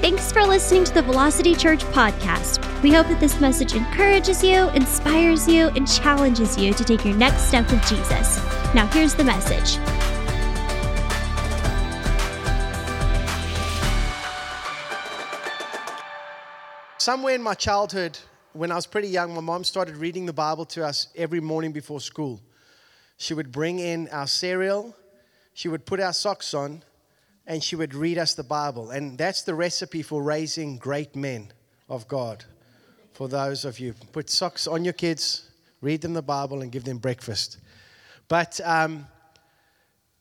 Thanks for listening to the Velocity Church podcast. We hope that this message encourages you, inspires you, and challenges you to take your next step with Jesus. Now, here's the message. Somewhere in my childhood, when I was pretty young, my mom started reading the Bible to us every morning before school. She would bring in our cereal, she would put our socks on, and she would read us the Bible. And that's the recipe for raising great men of God. For those of you, put socks on your kids, read them the Bible, and give them breakfast. But um,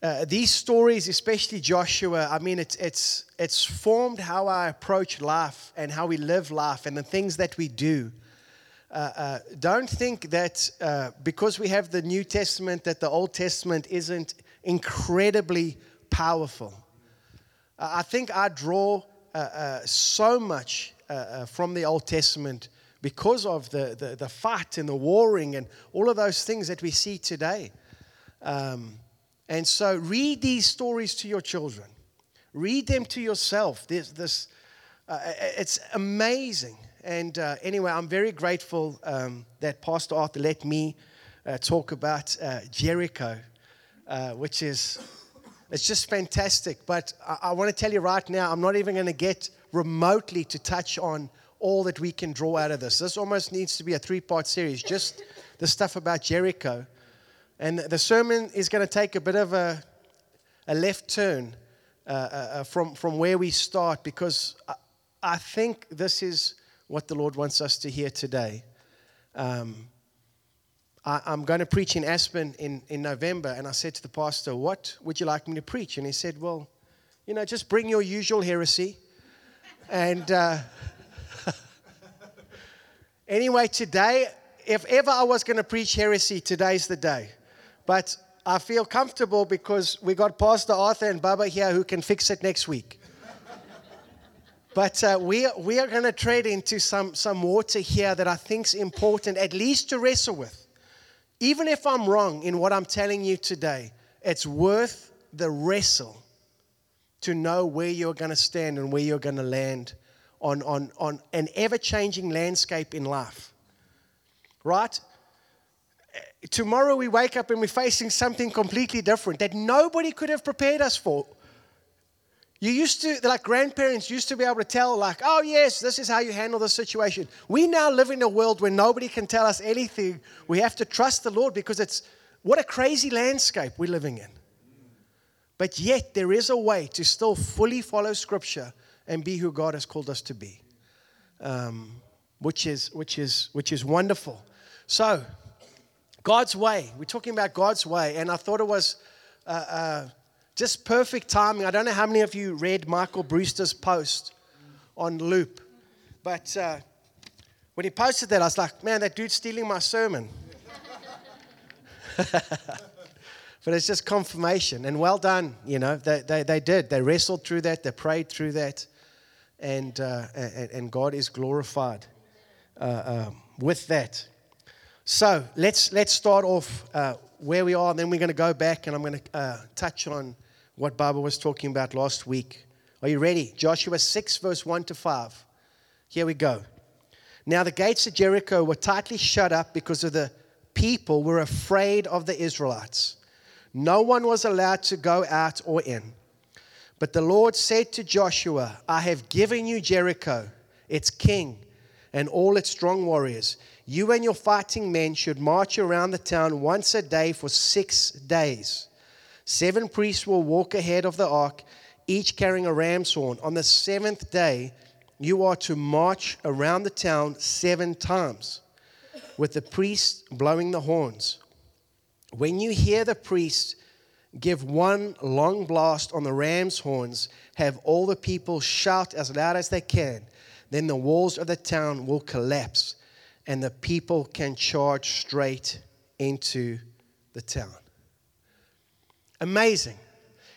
uh, these stories, especially Joshua, I mean, it's, it's, it's formed how I approach life and how we live life and the things that we do. Uh, uh, don't think that uh, because we have the New Testament, that the Old Testament isn't incredibly powerful. I think I draw uh, uh, so much uh, uh, from the Old Testament because of the, the, the, fight and the warring and all of those things that we see today. Um, and so read these stories to your children, read them to yourself. This, uh, it's amazing. And anyway, I'm very grateful um, that Pastor Arthur let me talk about Jericho, which is it's just fantastic. But I, I want to tell you right now, I'm not even going to get remotely to touch on all that we can draw out of this. This almost needs to be a three part series, just the stuff about Jericho. And the sermon is going to take a bit of a, a left turn uh, uh, uh, from, from where we start because I, I, think this is what the Lord wants us to hear today. Um, I, am going to preach in Aspen in, in November. And I said to the pastor, What would you like me to preach? And he said, Well, you know, just bring your usual heresy. And uh, anyway, today, if ever I was going to preach heresy, today's the day. But I feel comfortable because we got Pastor Arthur and Baba here who can fix it next week. But uh, we, we are going to tread into some, some water here that I think is important, at least to wrestle with. Even if I'm wrong in what I'm telling you today, it's worth the wrestle to know where you're going to stand and where you're going to land on, on, on an ever changing landscape in life. Right? Tomorrow we wake up and we're facing something completely different that nobody could have prepared us for. You used to, like grandparents used to be able to tell, like, oh, yes, this is how you handle the situation. We now live in a world where nobody can tell us anything. We have to trust the Lord because it's what a crazy landscape we're living in. But yet, there is a way to still fully follow Scripture and be who God has called us to be, um, which, is, which, is, which is wonderful. So, God's way. We're talking about God's way, and I thought it was. Uh, uh, just perfect timing. I don't know how many of you read Michael Brewster's post on Loop, but uh, when he posted that, I was like, man, that dude's stealing my sermon. but it's just confirmation. And well done, you know, they, they, they did. They wrestled through that, they prayed through that, and, uh, and, and, God is glorified uh, um, with that. So let's, let's start off uh, where we are, and then we're going to go back, and I'm going to uh, touch on what Baba was talking about last week. Are you ready? Joshua 6, verse 1 to 5. Here we go. Now the gates of Jericho were tightly shut up because of the people were afraid of the Israelites. No one was allowed to go out or in. But the Lord said to Joshua, I have given you Jericho, its king, and all its strong warriors. You and your fighting men should march around the town once a day for six days. Seven priests will walk ahead of the ark, each carrying a ram's horn. On the seventh day, you are to march around the town seven times, with the priests blowing the horns. When you hear the priests give one long blast on the ram's horns, have all the people shout as loud as they can. Then the walls of the town will collapse, and the people can charge straight into the town. Amazing.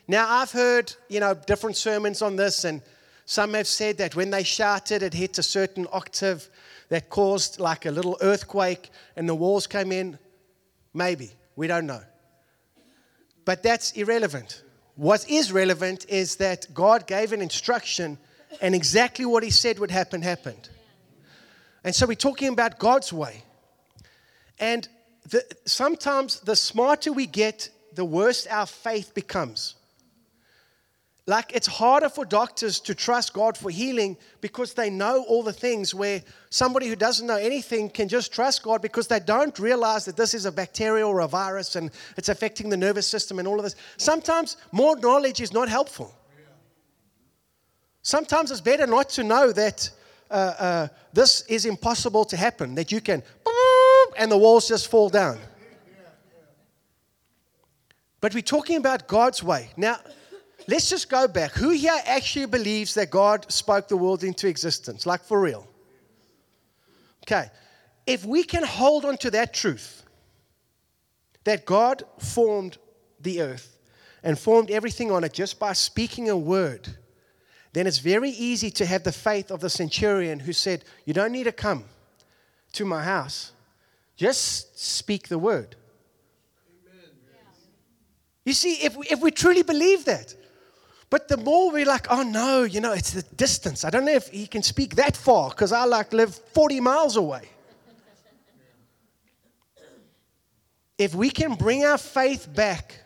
Now, I've heard, you know, different sermons on this, and some have said that when they shouted, it hit a certain octave that caused like a little earthquake and the walls came in. Maybe. We don't know. But that's irrelevant. What is relevant is that God gave an instruction And exactly what he said would happen happened. And so we're talking about God's way. And the, sometimes the smarter we get, the worse our faith becomes. Like it's harder for doctors to trust God for healing because they know all the things where somebody who doesn't know anything can just trust God because they don't realize that this is a bacteria or a virus and it's affecting the nervous system and all of this. Sometimes more knowledge is not helpful. Sometimes it's better not to know that uh, uh, this is impossible to happen, that you can, and the walls just fall down. But we're talking about God's way. Now, let's just go back. Who here actually believes that God spoke the world into existence? Like for real? Okay. If we can hold on to that truth, that God formed the earth and formed everything on it just by speaking a word, then it's very easy to have the faith of the centurion who said, You don't need to come to my house, just speak the word. You see, if we, if we truly believe that, but the more we're like, oh no, you know, it's the distance. I don't know if he can speak that far because I like live 40 miles away. If we can bring our faith back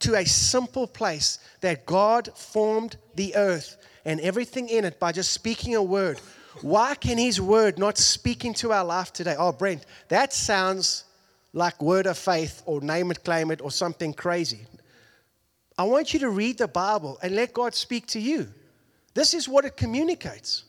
to a simple place that God formed the earth and everything in it by just speaking a word, why can his word not speak into our life today? Oh, Brent, that sounds like word of faith or name it, claim it, or something crazy. I want you to read the Bible and let God speak to you. This is what it communicates.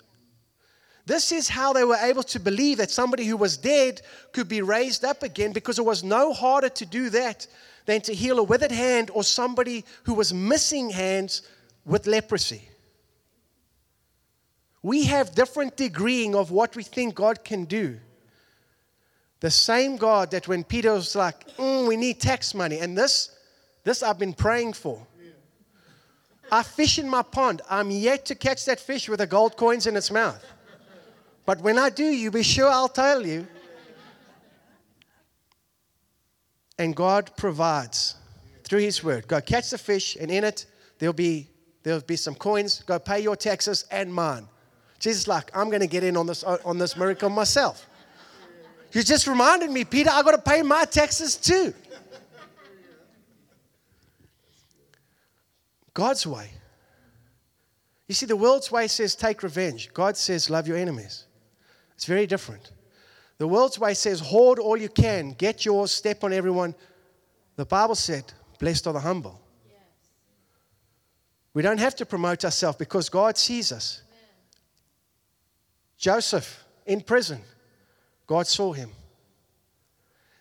This is how they were able to believe that somebody who was dead could be raised up again because it was no harder to do that than to heal a withered hand or somebody who was missing hands with leprosy. We have different degreeing of what we think God can do. The same God that when Peter was like, mm, we need tax money, and this this I've been praying for. I fish in my pond. I'm yet to catch that fish with the gold coins in its mouth. But when I do, you be sure I'll tell you. And God provides through His word. Go catch the fish, and in it there'll be there'll be some coins. Go pay your taxes and mine. Jesus, like I'm going to get in on this on this miracle myself. You just reminded me, Peter. I got to pay my taxes too. God's way. You see, the world's way says take revenge. God says love your enemies. It's very different. The world's way says hoard all you can, get yours, step on everyone. The Bible said, blessed are the humble. Yes. We don't have to promote ourselves because God sees us. Amen. Joseph in prison, God saw him.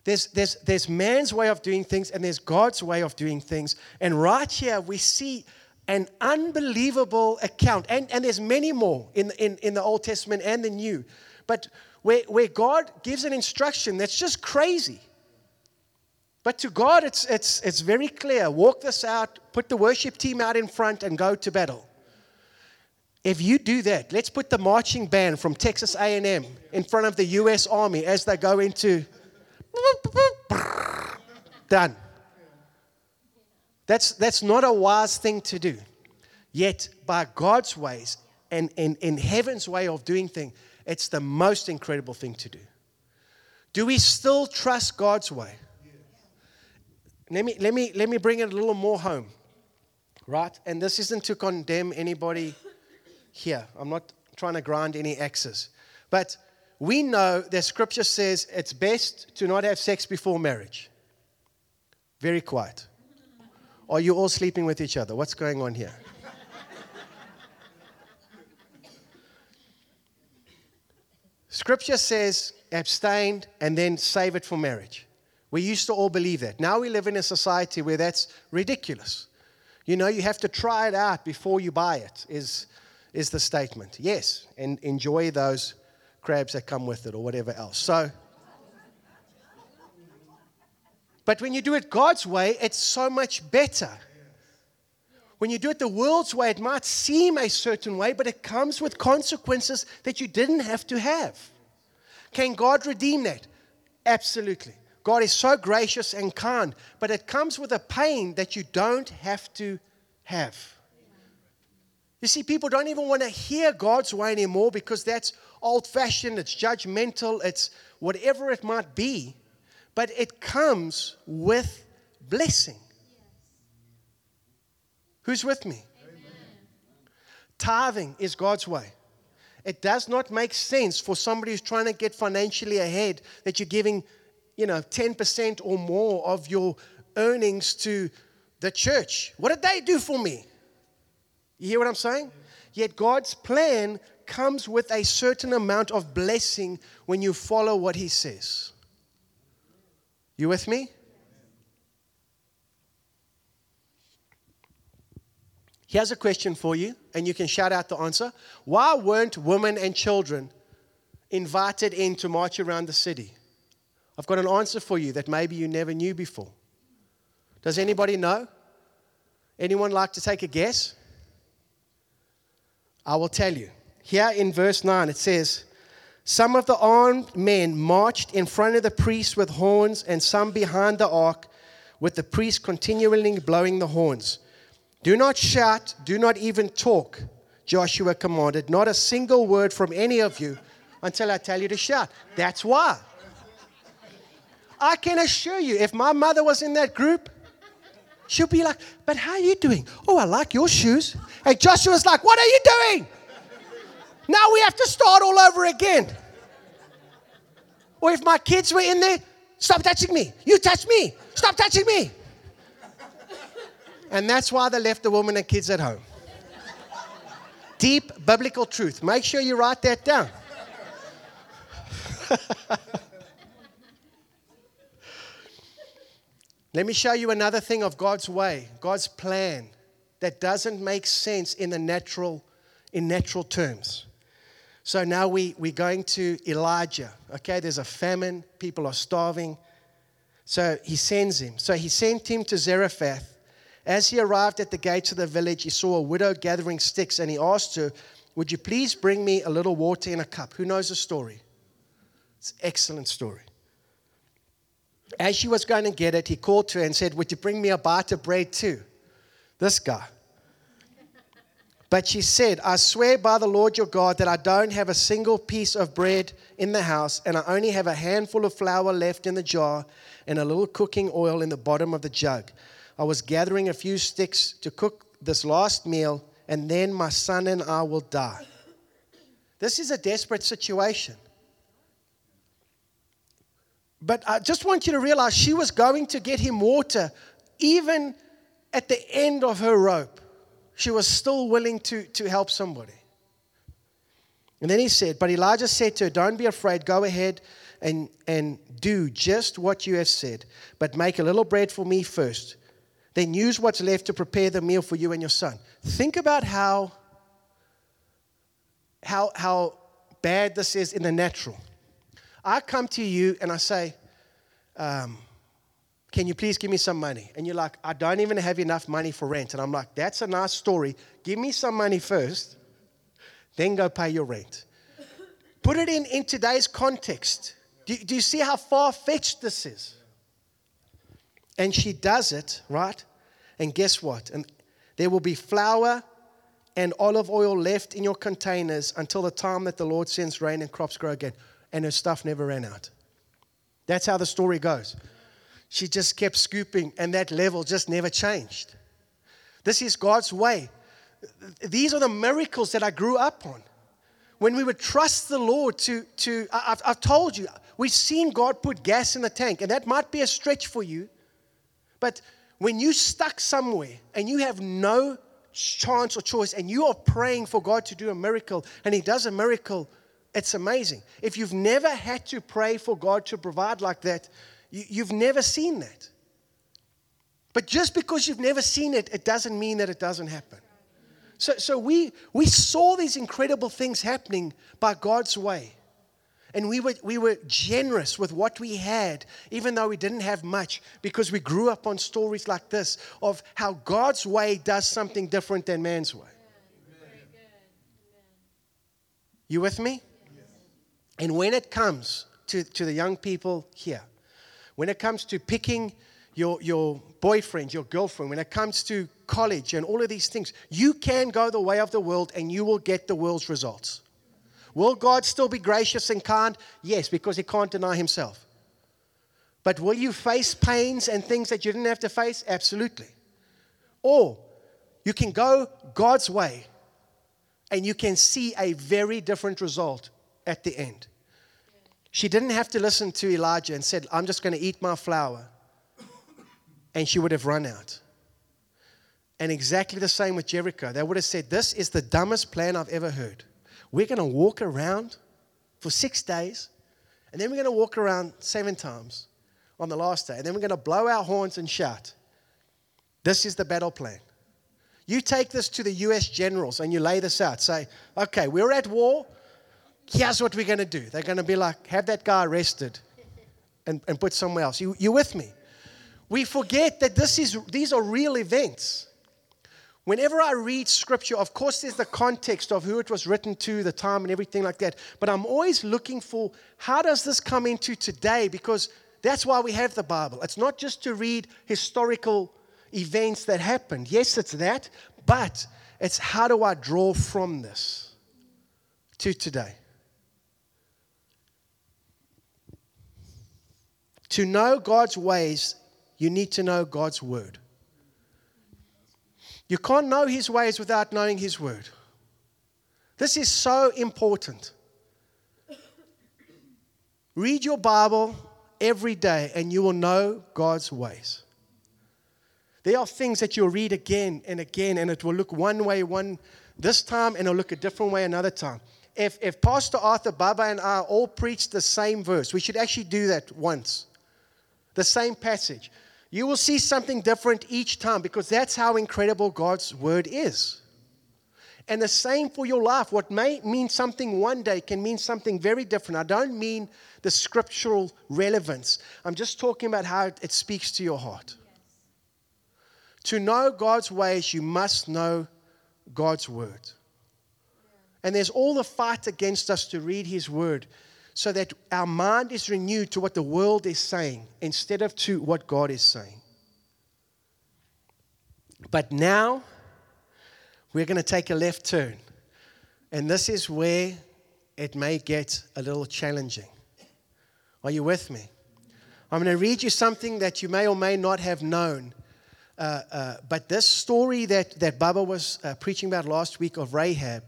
There's, there's, there's man's way of doing things and there's God's way of doing things. And right here, we see an unbelievable account. And, and there's many more in, in, in the Old Testament and the New. But where, where God gives an instruction that's just crazy. But to God, it's, it's, it's very clear. Walk this out, put the worship team out in front, and go to battle. If you do that, let's put the marching band from Texas A&M in front of the U.S. Army as they go into Done. That's, that's not a wise thing to do. Yet, by God's ways and in, in heaven's way of doing things, it's the most incredible thing to do. Do we still trust God's way? Let me, let, me, let me bring it a little more home, right? And this isn't to condemn anybody here. I'm not trying to grind any axes. But we know that scripture says it's best to not have sex before marriage. Very quiet. Are you all sleeping with each other? What's going on here? Scripture says abstain and then save it for marriage. We used to all believe that. Now we live in a society where that's ridiculous. You know, you have to try it out before you buy it, is, is the statement. Yes, and enjoy those crabs that come with it or whatever else. So, but when you do it God's way, it's so much better. When you do it the world's way, it might seem a certain way, but it comes with consequences that you didn't have to have. Can God redeem that? Absolutely. God is so gracious and kind, but it comes with a pain that you don't have to have. You see, people don't even want to hear God's way anymore because that's old fashioned, it's judgmental, it's whatever it might be. But it comes with blessing. Who's with me? Amen. Tithing is God's way. It does not make sense for somebody who's trying to get financially ahead that you're giving, you know, 10% or more of your earnings to the church. What did they do for me? You hear what I'm saying? Yet God's plan comes with a certain amount of blessing when you follow what He says. You with me? Here's a question for you, and you can shout out the answer. Why weren't women and children invited in to march around the city? I've got an answer for you that maybe you never knew before. Does anybody know? Anyone like to take a guess? I will tell you. Here in verse 9, it says, Some of the armed men marched in front of the priest with horns, and some behind the ark, with the priest continually blowing the horns. Do not shout, do not even talk, Joshua commanded. Not a single word from any of you until I tell you to shout. That's why. I can assure you, if my mother was in that group, She'll be like, But how are you doing? Oh, I like your shoes. And Joshua's like, What are you doing? Now we have to start all over again. Or if my kids were in there, stop touching me. You touch me. Stop touching me. And that's why they left the woman and kids at home. Deep biblical truth. Make sure you write that down. Let me show you another thing of God's way, God's plan that doesn't make sense in the natural, in natural terms. So now we, we're going to Elijah. Okay, there's a famine, people are starving. So he sends him. So he sent him to Zarephath. As he arrived at the gates of the village, he saw a widow gathering sticks and he asked her, Would you please bring me a little water in a cup? Who knows the story? It's an excellent story. As she was going to get it, he called to her and said, Would you bring me a bite of bread too? This guy. But she said, I swear by the Lord your God that I don't have a single piece of bread in the house, and I only have a handful of flour left in the jar and a little cooking oil in the bottom of the jug. I was gathering a few sticks to cook this last meal, and then my son and I will die. This is a desperate situation. But I just want you to realize she was going to get him water even at the end of her rope. She was still willing to, to help somebody. And then he said, But Elijah said to her, Don't be afraid, go ahead and, and do just what you have said, but make a little bread for me first. Then use what's left to prepare the meal for you and your son. Think about how, how, how bad this is in the natural. I come to you and I say, um, Can you please give me some money? And you're like, I don't even have enough money for rent. And I'm like, That's a nice story. Give me some money first, then go pay your rent. Put it in, in today's context. Do, do you see how far fetched this is? And she does it, right? And guess what? And there will be flour and olive oil left in your containers until the time that the Lord sends rain and crops grow again and her stuff never ran out. That's how the story goes. She just kept scooping, and that level just never changed. This is God's way. These are the miracles that I grew up on. When we would trust the Lord to, to I've, I've told you, we've seen God put gas in the tank, and that might be a stretch for you. But when you stuck somewhere and you have no chance or choice, and you are praying for God to do a miracle, and He does a miracle, it's amazing. If you've never had to pray for God to provide like that, you, have never seen that. But just because you've never seen it, it doesn't mean that it doesn't happen. So, so we, we saw these incredible things happening by God's way. And we were, we were generous with what we had, even though we didn't have much, because we grew up on stories like this of how God's way does something different than man's way. You with me? And when it comes to, to the young people here, when it comes to picking your, your boyfriend, your girlfriend, when it comes to college and all of these things, you can go the way of the world and you will get the world's results. Will God still be gracious and kind? Yes, because He can't deny Himself. But will you face pains and things that you didn't have to face? Absolutely. Or you can go God's way and you can see a very different result at the end. She didn't have to listen to Elijah and said, I'm just going to eat my flour. And she would have run out. And exactly the same with Jericho. They would have said, This is the dumbest plan I've ever heard. We're going to walk around for six days, and then we're going to walk around seven times on the last day, and then we're going to blow our horns and shout. This is the battle plan. You take this to the US generals and you lay this out. Say, okay, we're at war here's what we're going to do. They're going to be like, have that guy arrested and, and put somewhere else. You, you with me? We forget that this is, these are real events. Whenever I read scripture, of course, there's the context of who it was written to, the time, and everything like that. But I'm always looking for how does this come into today? Because that's why we have the Bible. It's not just to read historical events that happened. Yes, it's that, but it's how do I draw from this to today? To know God's ways, you need to know God's word. You can't know his ways without knowing his word. This is so important. Read your Bible every day and you will know God's ways. There are things that you'll read again and again, and it will look one way one this time, and it'll look a different way another time. If, if Pastor Arthur, Baba, and I all preach the same verse, we should actually do that once the same passage. You will see something different each time because that's how incredible God's word is. And the same for your life. What may mean something one day can mean something very different. I don't mean the scriptural relevance, I'm just talking about how it speaks to your heart. To know God's ways, you must know God's word. And there's all the fight against us to read His word so that our mind is renewed to what the world is saying instead of to what God is saying. But now we're going to take a left turn. And this is where it may get a little challenging. Are you with me? I'm going to read you something that you may or may not have known. Uh, uh, but this story that, that Baba was uh, preaching about last week of Rahab,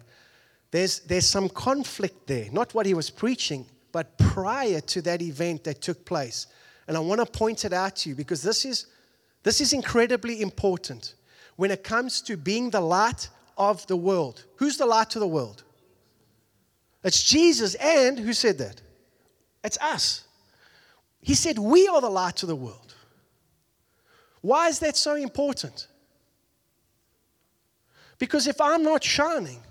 there's, there's some conflict there. Not what he was preaching, but prior to that event that took place. And I want to point it out to you because this is, this is incredibly important when it comes to being the light of the world. Who's the light to the world? It's Jesus. And who said that? It's us. He said, We are the light to the world. Why is that so important? Because if I'm not shining,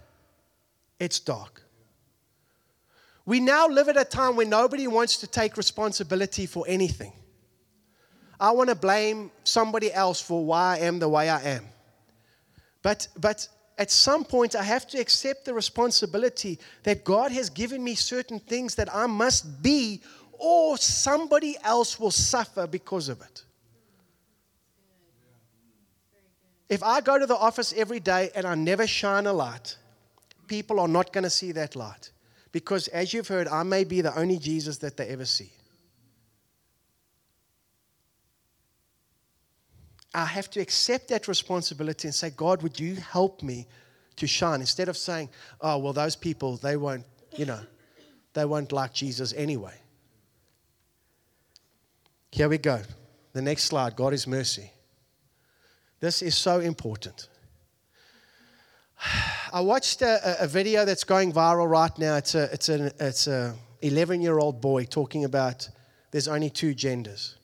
it's dark. We now live at a time where nobody wants to take responsibility for anything. I want to blame somebody else for why I am the way I am. But, but at some point, I have to accept the responsibility that God has given me certain things that I must be, or somebody else will suffer because of it. If I go to the office every day and I never shine a light, people are not going to see that light. Because as you've heard, I may be the only Jesus that they ever see. I have to accept that responsibility and say, God, would you help me to shine? Instead of saying, oh, well, those people, they won't, you know, they won't like Jesus anyway. Here we go. The next slide God is mercy. This is so important. I watched a, a, video that's going viral right now. It's a it's an it's a 11 year old boy talking about there's only two genders,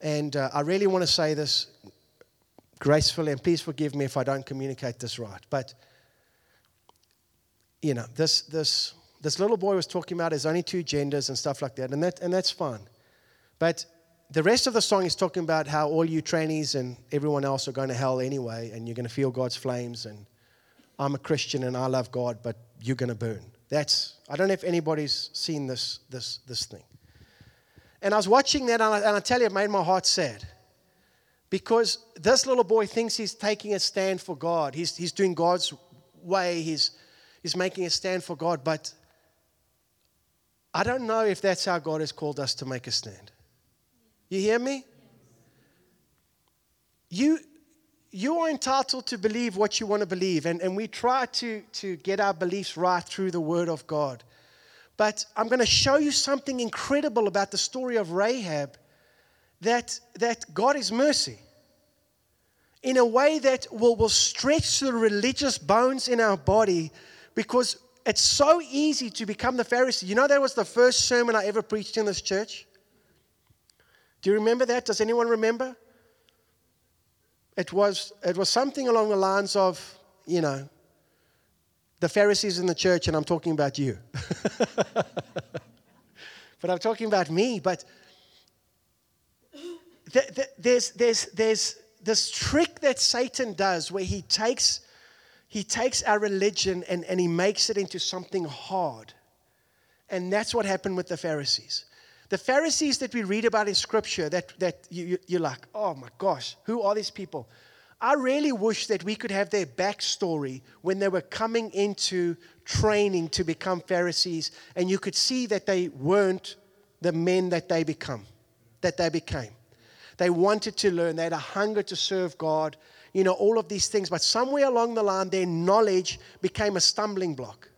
and uh, I really want to say this gracefully, and please forgive me if I don't communicate this right. But you know, this this this little boy was talking about there's only two genders and stuff like that, and that and that's fine. But the rest of the song is talking about how all you trainees and everyone else are going to hell anyway, and you're going to feel God's flames. And I'm a Christian and I love God, but you're going to burn. That's I don't know if anybody's seen this this this thing. And I was watching that, and I, and I tell you, it made my heart sad. Because this little boy thinks he's taking a stand for God. He's, he's doing God's way, he's, he's making a stand for God. But I don't know if that's how God has called us to make a stand. You hear me? You, you are entitled to believe what you want to believe, and, and we try to, to get our beliefs right through the Word of God. But I'm going to show you something incredible about the story of Rahab that, that God is mercy in a way that will, will stretch the religious bones in our body because it's so easy to become the Pharisee. You know, that was the first sermon I ever preached in this church. Do you remember that? Does anyone remember? It was, it was something along the lines of, you know, the Pharisees in the church, and I'm talking about you. but I'm talking about me. But th- th- there's, there's, there's this trick that Satan does where he takes, he takes our religion and, and he makes it into something hard. And that's what happened with the Pharisees. The Pharisees that we read about in Scripture, that, that you, you're like, oh my gosh, who are these people? I really wish that we could have their backstory when they were coming into training to become Pharisees, and you could see that they weren't the men that they become, that they became. They wanted to learn. They had a hunger to serve God, you know, all of these things. But somewhere along the line, their knowledge became a stumbling block.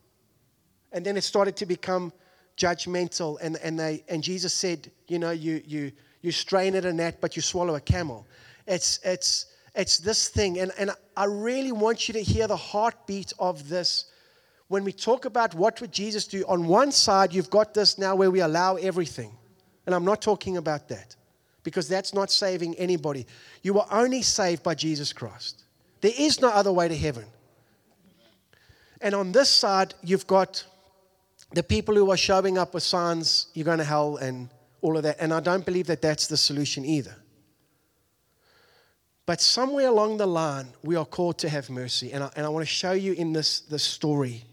And then it started to become judgmental. And, and, they, and Jesus said, you know, you, you, you strain at a gnat, but you swallow a camel. It's, it's, it's this thing. And, and I really want you to hear the heartbeat of this. When we talk about what would Jesus do, on one side, you've got this now where we allow everything. And I'm not talking about that because that's not saving anybody. You are only saved by Jesus Christ. There is no other way to heaven. And on this side, you've got the people who are showing up with signs, you're going to hell, and all of that. And I don't believe that that's the solution either. But somewhere along the line, we are called to have mercy. And I, and I want to show you in this, this story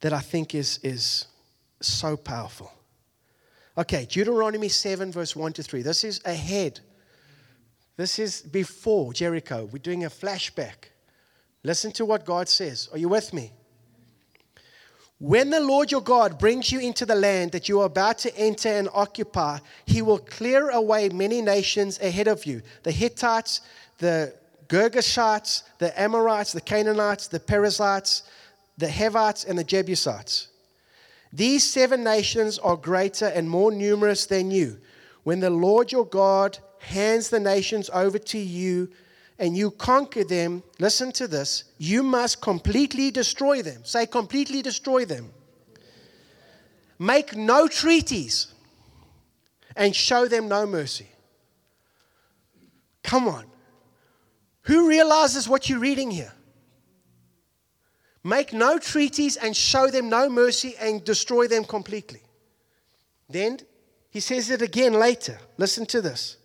that I think is, is so powerful. Okay, Deuteronomy 7, verse 1 to 3. This is ahead. This is before Jericho. We're doing a flashback. Listen to what God says. Are you with me? When the Lord your God brings you into the land that you are about to enter and occupy, he will clear away many nations ahead of you the Hittites, the Girgashites, the Amorites, the Canaanites, the Perizzites, the Hivites, and the Jebusites. These seven nations are greater and more numerous than you. When the Lord your God hands the nations over to you and you conquer them, listen to this, you must completely destroy them. Say, completely destroy them. Make no treaties and show them no mercy. Come on. Who realizes what you're reading here? Make no treaties and show them no mercy and destroy them completely. Then he says it again later. Listen to this.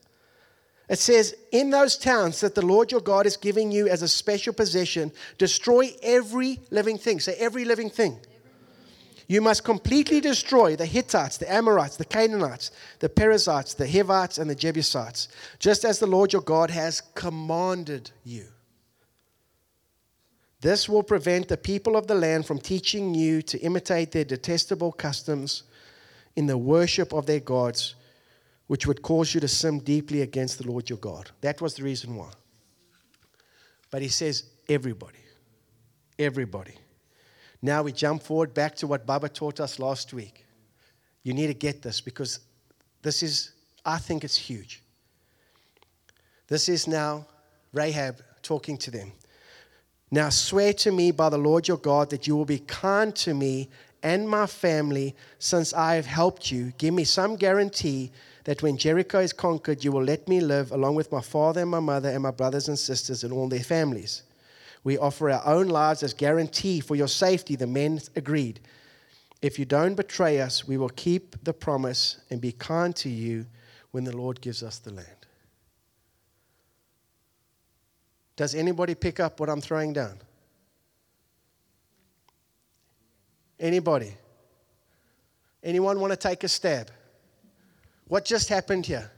It says, In those towns that the Lord your God is giving you as a special possession, destroy every living thing. Say, every living thing. You must completely destroy the Hittites, the Amorites, the Canaanites, the Perizzites, the Hivites, and the Jebusites, just as the Lord your God has commanded you. This will prevent the people of the land from teaching you to imitate their detestable customs in the worship of their gods, which would cause you to sin deeply against the Lord your God. That was the reason why. But he says, everybody. Everybody. Now we jump forward back to what Baba taught us last week. You need to get this because this is, I think it's huge. This is now Rahab talking to them. Now swear to me by the Lord your God that you will be kind to me and my family since I have helped you. Give me some guarantee that when Jericho is conquered, you will let me live along with my father and my mother and my brothers and sisters and all their families. We offer our own lives as guarantee for your safety. The men agreed. If you don't betray us, we will keep the promise and be kind to you when the Lord gives us the land. Does anybody pick up what I'm throwing down? Anybody? Anyone want to take a stab? What just happened here?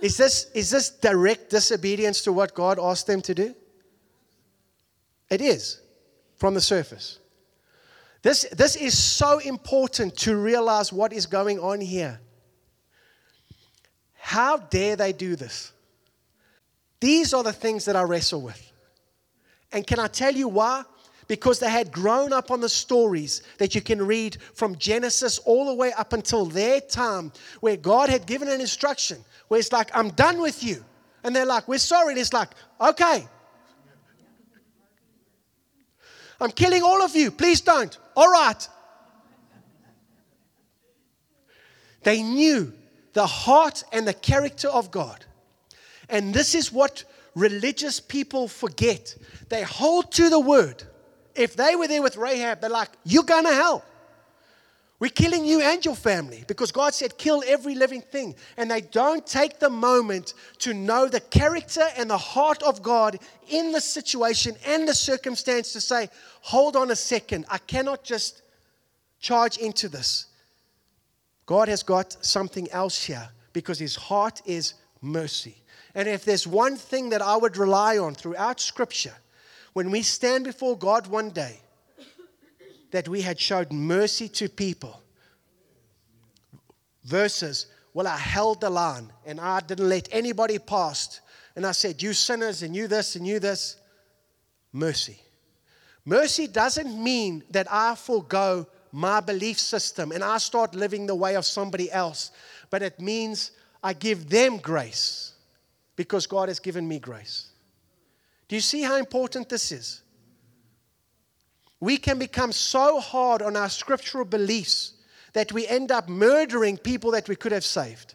Is this, is this direct disobedience to what God asked them to do? It is from the surface. This, this is so important to realize what is going on here. How dare they do this? These are the things that I wrestle with. And can I tell you why? Because they had grown up on the stories that you can read from Genesis all the way up until their time where God had given an instruction where it's like, I'm done with you. And they're like, We're sorry. And it's like, Okay. I'm killing all of you. Please don't. All right. They knew the heart and the character of God. And this is what religious people forget. They hold to the word. If they were there with Rahab, they're like, You're going to hell. We're killing you and your family because God said, kill every living thing. And they don't take the moment to know the character and the heart of God in the situation and the circumstance to say, hold on a second, I cannot just charge into this. God has got something else here because his heart is mercy. And if there's one thing that I would rely on throughout Scripture, when we stand before God one day, that we had showed mercy to people. Versus, well, I held the line and I didn't let anybody past. And I said, You sinners, and you this, and you this. Mercy. Mercy doesn't mean that I forego my belief system and I start living the way of somebody else, but it means I give them grace because God has given me grace. Do you see how important this is? We can become so hard on our scriptural beliefs that we end up murdering people that we could have saved.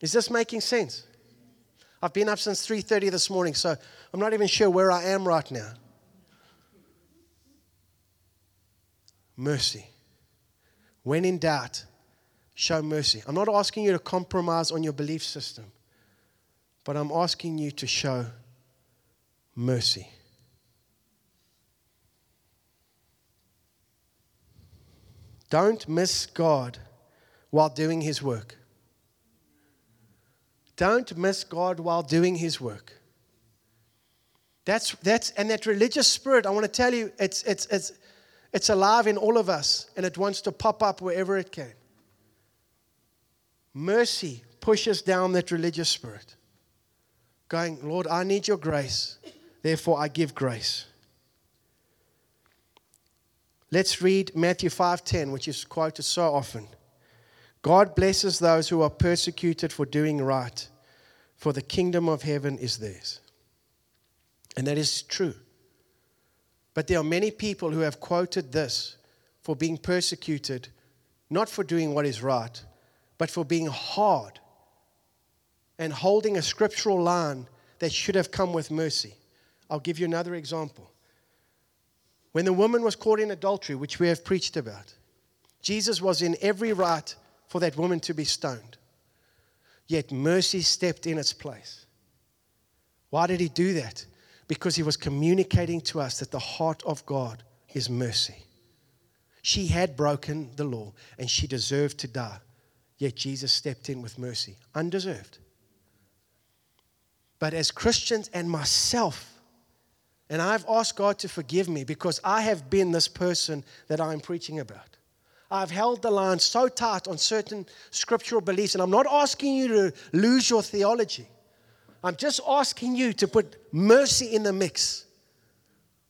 Is this making sense? I've been up since 3:30 this morning, so I'm not even sure where I am right now. Mercy. When in doubt, show mercy. I'm not asking you to compromise on your belief system. But I'm asking you to show mercy. Don't miss God while doing His work. Don't miss God while doing His work. That's, that's, and that religious spirit, I want to tell you, it's, it's, it's, it's alive in all of us and it wants to pop up wherever it can. Mercy pushes down that religious spirit going, Lord, I need your grace, therefore I give grace. Let's read Matthew 5:10, which is quoted so often. God blesses those who are persecuted for doing right, for the kingdom of heaven is theirs. And that is true. But there are many people who have quoted this for being persecuted, not for doing what is right, but for being hard and holding a scriptural line that should have come with mercy. I'll give you another example. When the woman was caught in adultery, which we have preached about, Jesus was in every right for that woman to be stoned. Yet mercy stepped in its place. Why did he do that? Because he was communicating to us that the heart of God is mercy. She had broken the law and she deserved to die. Yet Jesus stepped in with mercy, undeserved. But as Christians and myself, and I've asked God to forgive me because I have been this person that I'm preaching about. I've held the line so tight on certain scriptural beliefs, and I'm not asking you to lose your theology. I'm just asking you to put mercy in the mix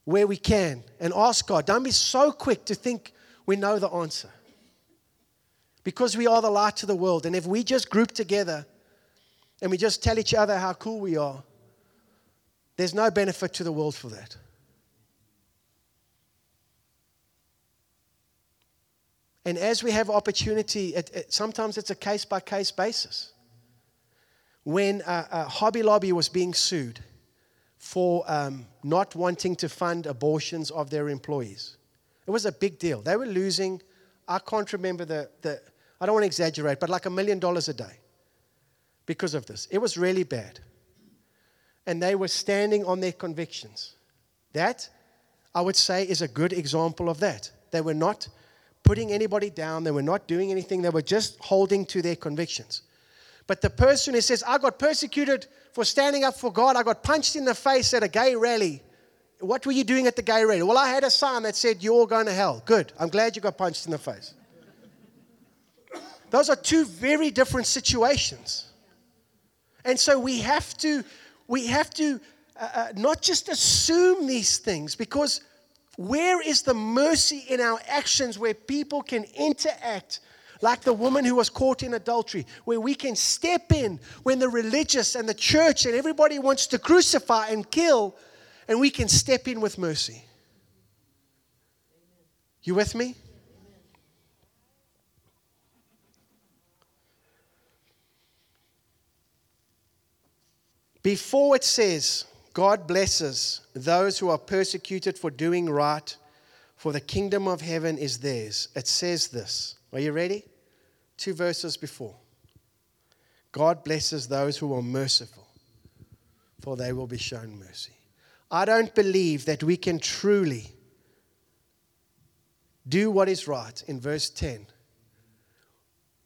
where we can and ask God. Don't be so quick to think we know the answer. Because we are the light to the world, and if we just group together and we just tell each other how cool we are, there's no benefit to the world for that. And as we have opportunity, it, it, sometimes it's a case by case basis. When uh, uh, Hobby Lobby was being sued for um, not wanting to fund abortions of their employees, it was a big deal. They were losing, I can't remember the, the I don't want to exaggerate, but like a million dollars a day because of this. It was really bad. And they were standing on their convictions. That I would say, is a good example of that. They were not putting anybody down, they were not doing anything, they were just holding to their convictions. But the person who says, I got persecuted for standing up for God, I got punched in the face at a gay rally. What were you doing at the gay rally? Well, I had a sign that said, You're all going to hell. Good. I'm glad you got punched in the face. Those are two very different situations. And so we have to, we have to uh, uh, not just assume these things because where is the mercy in our actions where people can interact like the woman who was caught in adultery, where we can step in when the religious and the church and everybody wants to crucify and kill, and we can step in with mercy. You with me? Before it says, God blesses those who are persecuted for doing right, for the kingdom of heaven is theirs. It says this. Are you ready? Two verses before. God blesses those who are merciful, for they will be shown mercy. I don't believe that we can truly do what is right in verse 10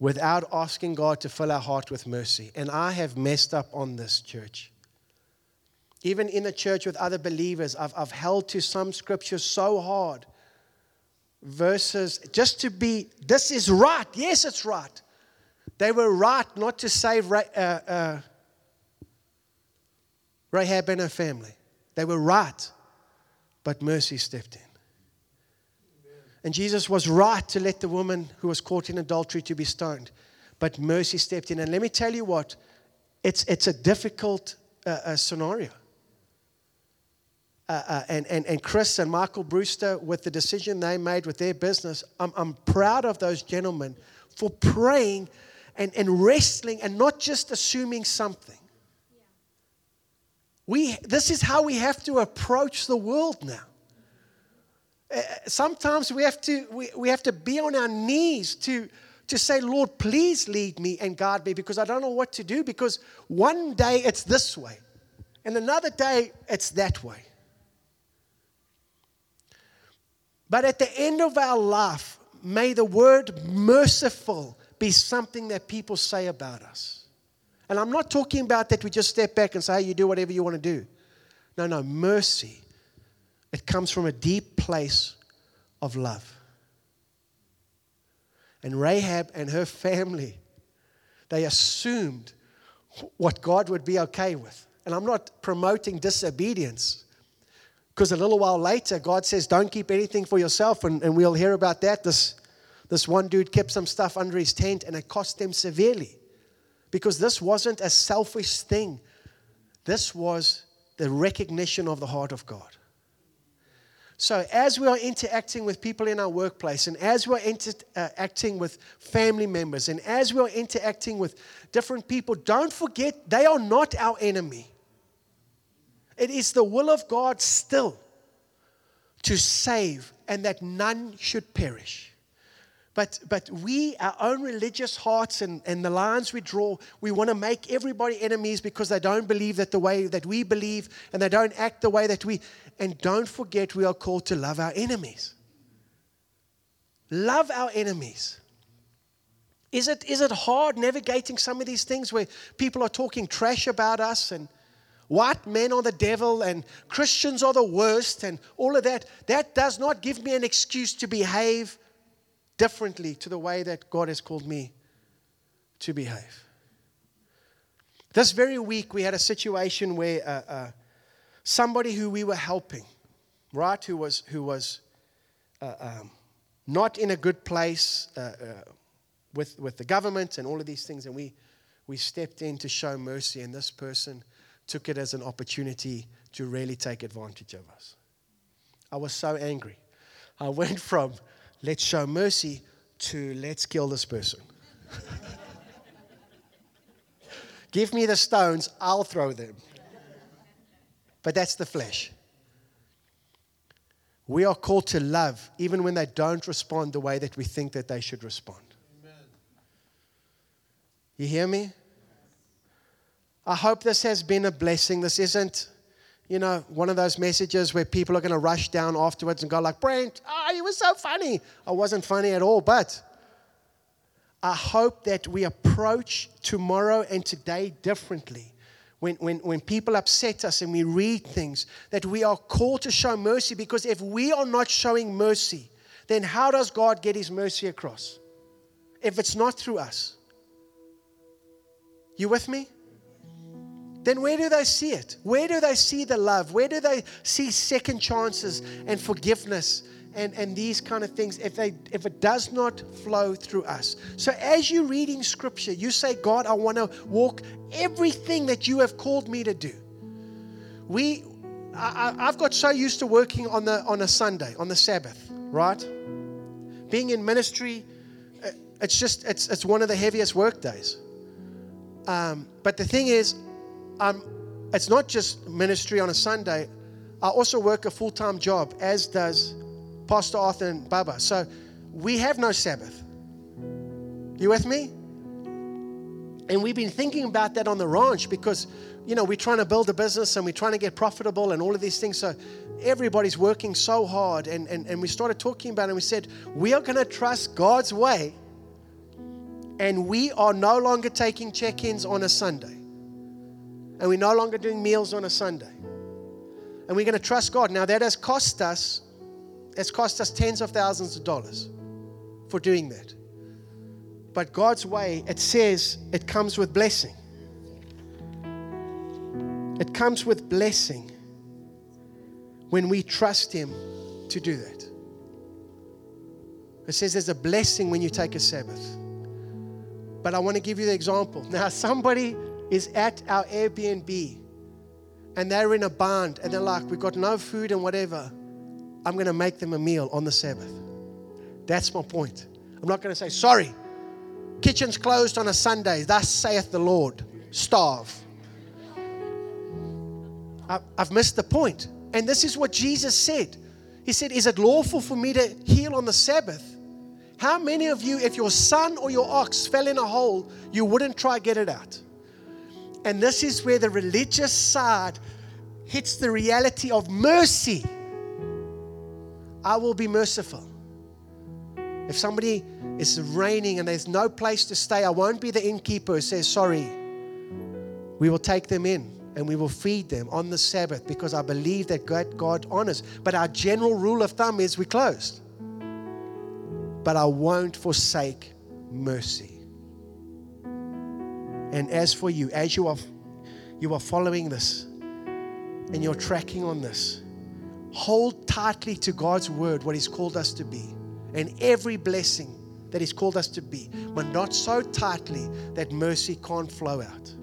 without asking God to fill our heart with mercy. And I have messed up on this, church. Even in the church with other believers, I've, I've held to some scriptures so hard. Verses, just to be, this is right. Yes, it's right. They were right not to save uh, uh, Rahab and her family. They were right, but mercy stepped in. And Jesus was right to let the woman who was caught in adultery to be stoned, but mercy stepped in. And let me tell you what, it's, it's a difficult uh, uh scenario uh, uh, and, and, and Chris and Michael Brewster with the decision they made with their business, I'm, I'm proud of those gentlemen for praying and, and wrestling and not just assuming something. We, this is how we have to approach the world now. Uh, sometimes we have to, we, we have to be on our knees to, to say, Lord, please lead me and guide me because I don't know what to do. Because one day it's this way, and another day it's that way. But at the end of our life, may the word merciful be something that people say about us. And I'm not talking about that we just step back and say, hey, you do whatever you want to do. No, no, mercy. It comes from a deep place of love. And Rahab and her family, they assumed what God would be okay with. And I'm not promoting disobedience. Because a little while later, God says, Don't keep anything for yourself. And, and we'll hear about that. This, this one dude kept some stuff under his tent and it cost them severely. Because this wasn't a selfish thing, this was the recognition of the heart of God. So, as we are interacting with people in our workplace, and as we are interacting with family members, and as we are interacting with different people, don't forget they are not our enemy. It is the will of God still to save and that none should perish. But, but we, our own religious hearts and, and the lines we draw, we want to make everybody enemies because they don't believe that the way that we believe and they don't act the way that we. And don't forget, we are called to love our enemies. Love our enemies. Is it, is it hard navigating some of these things where people are talking trash about us and white men are the devil and Christians are the worst and all of that, that does not give me an excuse to behave differently to the way that God has called me to behave. This very week, we had a situation where uh, uh, somebody who we were helping, right, who was, who was uh, um, not in a good place uh, uh, with, with the government and all of these things, and we, we stepped in to show mercy, and this person took it as an opportunity to really take advantage of us. I was so angry. I went from let's show mercy to let's kill this person. Give me the stones, I'll throw them. But that's the flesh. We are called to love even when they don't respond the way that we think that they should respond. Amen. You hear me? I hope this has been a blessing. This isn't, you know, one of those messages where people are going to rush down afterwards and go like, Brent, oh, you were so funny. I wasn't funny at all, but I hope that we approach tomorrow and today differently. When, when, when people upset us and we read things, that we are called to show mercy because if we are not showing mercy, then how does God get his mercy across? If it's not through us. You with me? then where do they see it? Where do they see the love? Where do they see second chances and forgiveness and, and these kind of things if, they, if it does not flow through us? So, as you're reading scripture, you say, God, I want to walk everything that you have called me to do. We, I, I've got so used to working on, the, on a Sunday, on the Sabbath, right? Being in ministry, uh, it's just, it's, it's one of the heaviest work days. Um, but the thing is, um, it's not just ministry on a Sunday. I also work a full time job, as does Pastor Arthur and Baba. So we have no Sabbath. You with me? And we've been thinking about that on the ranch because, you know, we're trying to build a business and we're trying to get profitable and all of these things. So everybody's working so hard. And, and, and we started talking about it and we said, we are going to trust God's way and we are no longer taking check ins on a Sunday and we're no longer doing meals on a Sunday. And we're going to trust God. Now, that has cost us, it's cost us tens of thousands of dollars for doing that. But God's way, it says it comes with blessing. It comes with blessing when we trust Him to do that. It says there's a blessing when you take a Sabbath. But I want to give you the example. Now, somebody is at our Airbnb and they're in a band and they're like, We've got no food and whatever. I'm going to make them a meal on the Sabbath. That's my point. I'm not going to say, Sorry, kitchen's closed on a Sunday. Thus saith the Lord. Starve. I've missed the point. And this is what Jesus said. He said, Is it lawful for me to heal on the Sabbath? How many of you, if your son or your ox fell in a hole, you wouldn't try get it out? And this is where the religious side hits the reality of mercy. I will be merciful. If somebody is raining and there's no place to stay, I won't be the innkeeper who says, Sorry. We will take them in and we will feed them on the Sabbath because I believe that God, honors. But our general rule of thumb is we're closed. But I won't forsake mercy. And as for you, as you are, you are following this and you're tracking on this, hold tightly to God's word, what He's called us to be, and every blessing that He's called us to be, but not so tightly that mercy can't flow out.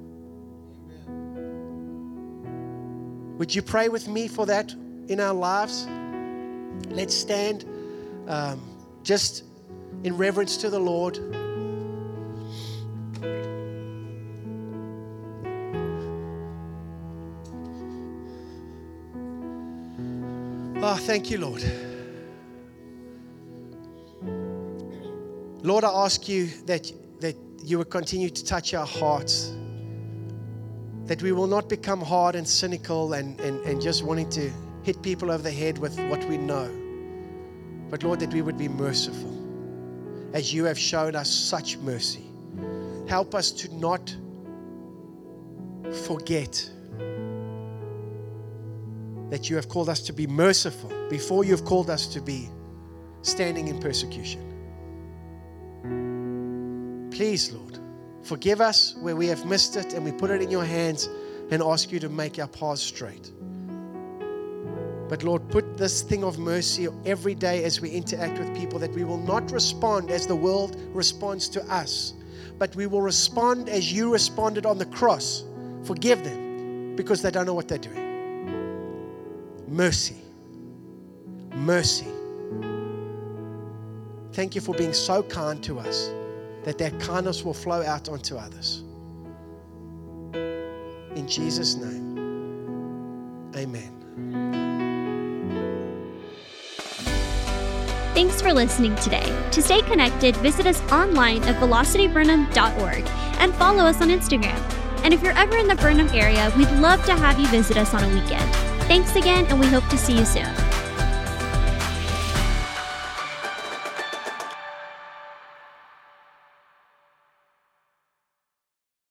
Would you pray with me for that in our lives? Let's stand um, just in reverence to the Lord. Thank you, Lord. Lord, I ask you that, that you will continue to touch our hearts, that we will not become hard and cynical and, and, and just wanting to hit people over the head with what we know. But Lord, that we would be merciful as you have shown us such mercy. Help us to not forget that you have called us to be merciful before you have called us to be standing in persecution. Please, Lord, forgive us where we have missed it and we put it in your hands and ask you to make our paths straight. But Lord, put this thing of mercy every day as we interact with people that we will not respond as the world responds to us, but we will respond as you responded on the cross. Forgive them because they don't know what they're doing mercy. Mercy. Thank you for being so kind to us that that kindness will flow out onto others. In Jesus' name, amen. Thanks for listening today. To stay connected, visit us online at velocitybrenham.org and follow us on Instagram. And if you're ever in the Brenham area, we'd love to have you visit us on a weekend. Thanks again, and we hope to see you soon.